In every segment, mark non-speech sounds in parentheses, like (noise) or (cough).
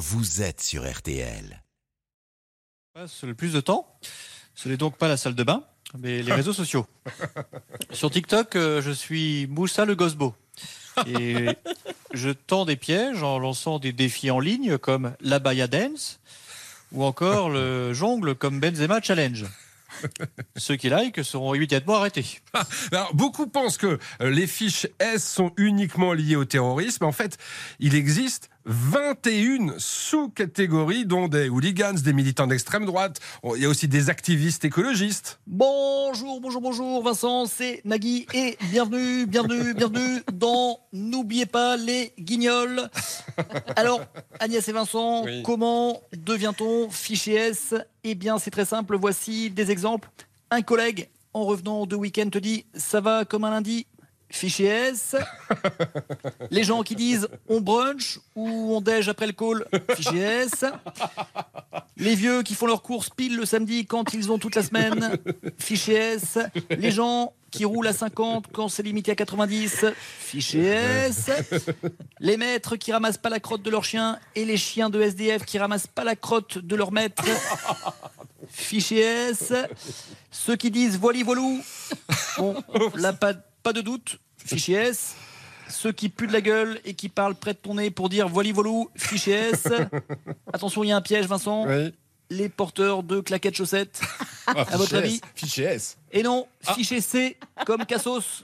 vous êtes sur RTL. passe le plus de temps. Ce n'est donc pas la salle de bain, mais les réseaux sociaux. (laughs) Sur TikTok, euh, je suis Moussa le Gosbo. Et je tends des pièges en lançant des défis en ligne comme l'Abaya Dance ou encore le jongle comme Benzema Challenge. (laughs) Ceux qui like seront immédiatement arrêtés. Alors, beaucoup pensent que euh, les fiches S sont uniquement liées au terrorisme. En fait, il existe 21 sous-catégories, dont des hooligans, des militants d'extrême droite. Oh, Il y a aussi des activistes écologistes. Bonjour, bonjour, bonjour, Vincent, c'est Nagui et bienvenue, bienvenue, bienvenue dans N'oubliez pas les guignols. Alors, Agnès et Vincent, Oui. comment devient-on fichier S? Eh bien, c'est très simple, voici des exemples. Un collègue, en revenant de week-end, te dit Ça va comme un lundi Fichier S. (laughs) Les gens qui disent on brunch ou on déj après le call, fichier S. Les vieux qui font leurs courses pile le samedi quand ils ont toute la semaine, fichier S. Les gens qui roulent à 50 quand c'est limité à 90, fichier S. Les maîtres qui ramassent pas la crotte de leur chien et les chiens de SDF qui ramassent pas la crotte de leur maître, fichier S. Ceux qui disent voili voilou, bon, là (laughs) pas, pas de doute, fichier S. Ceux qui puent de la gueule et qui parlent près de ton nez pour dire voili voilou, fichier S. (laughs) Attention, il y a un piège, Vincent. Les porteurs de claquettes chaussettes, (laughs) à votre avis Fichier S. Et non, fichier C comme Cassos.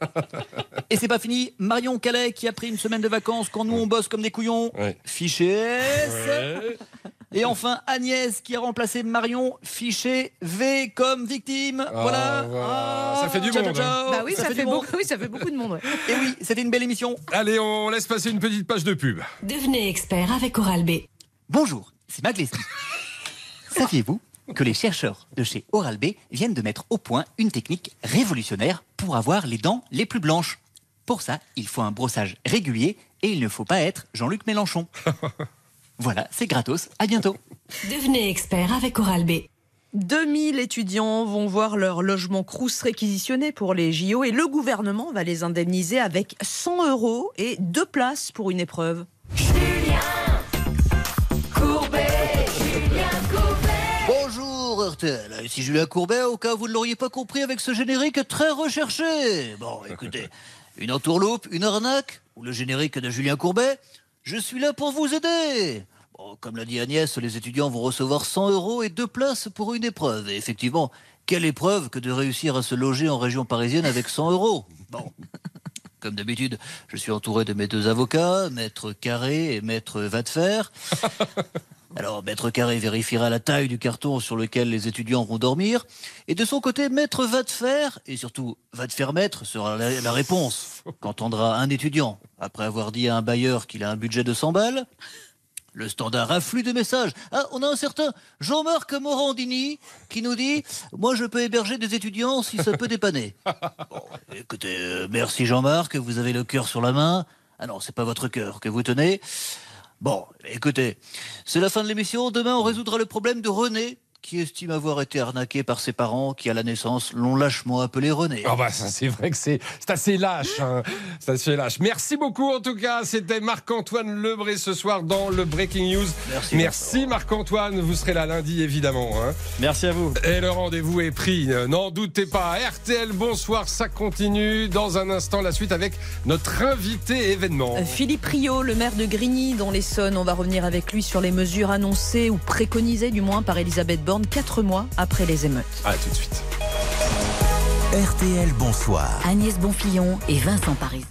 (laughs) Et c'est pas fini. Marion Calais qui a pris une semaine de vacances quand nous on bosse comme des couillons. Ouais. Fichier S. Et enfin Agnès qui a remplacé Marion. Fichier V comme victime. voilà. voilà. Ça fait du ciao, monde, ciao, hein. ciao. Bah oui, ça, fait, beaucoup, (laughs) oui, ça fait beaucoup de monde. ouais. Et oui, c'était une belle émission. Allez, on laisse passer une petite page de pub. Devenez expert avec Oral B. Bonjour, c'est Maglesty. (laughs) Saviez-vous que les chercheurs de chez Oral-B viennent de mettre au point une technique révolutionnaire pour avoir les dents les plus blanches? Pour ça, il faut un brossage régulier et il ne faut pas être Jean-Luc Mélenchon. (laughs) Voilà, c'est gratos. À bientôt. Devenez expert avec Oral B. 2000 étudiants vont voir leur logement Crous réquisitionné pour les JO et le gouvernement va les indemniser avec 100 euros et deux places pour une épreuve. Bonjour RTL, ici Julien Courbet, au cas où vous ne l'auriez pas compris avec ce générique très recherché. Bon, écoutez, une entourloupe, une arnaque, ou le générique de Julien Courbet, je suis là pour vous aider. Bon, comme l'a dit Agnès, les étudiants vont recevoir 100 euros et deux places pour une épreuve. Et effectivement, quelle épreuve que de réussir à se loger en région parisienne avec 100 euros Bon. (laughs) Comme d'habitude, je suis entouré de mes deux avocats, Maître Carré et Maître Vadefer. (laughs) Alors, Maître Carré vérifiera la taille du carton sur lequel les étudiants vont dormir. Et de son côté, Maître Vadefer, et surtout Vadefer Maître, sera la, la réponse qu'entendra un étudiant après avoir dit à un bailleur qu'il a un budget de 100 balles. Le standard afflue de messages. Ah, on a un certain Jean-Marc Morandini qui nous dit Moi, je peux héberger des étudiants si ça peut dépanner. (laughs) Bon, écoutez, euh, merci Jean-Marc, vous avez le cœur sur la main. Ah non, c'est pas votre cœur que vous tenez. Bon, écoutez, c'est la fin de l'émission. Demain, on résoudra le problème de René, qui estime avoir été arnaqué par ses parents qui, à la naissance, l'ont lâchement appelé René. Ah bah ça c'est vrai que c'est c'est assez lâche. hein. C'est assez lâche. Merci beaucoup en tout cas. C'était Marc-Antoine Lebré ce soir dans le Breaking News. Merci, Merci Marc-Antoine. Vous serez là lundi évidemment. hein. Merci à vous. Et le rendez-vous est pris. N'en doutez pas. RTL Bonsoir, ça continue. Dans un instant, la suite avec notre invité événement. Euh, Philippe Rio, le maire de Grigny dans l'Essonne, on va revenir avec lui sur les mesures annoncées ou préconisées du moins par Elisabeth Borne quatre mois après les émeutes. À tout de suite. RTL Bonsoir. Agnès Bonfillon et Vincent Paris.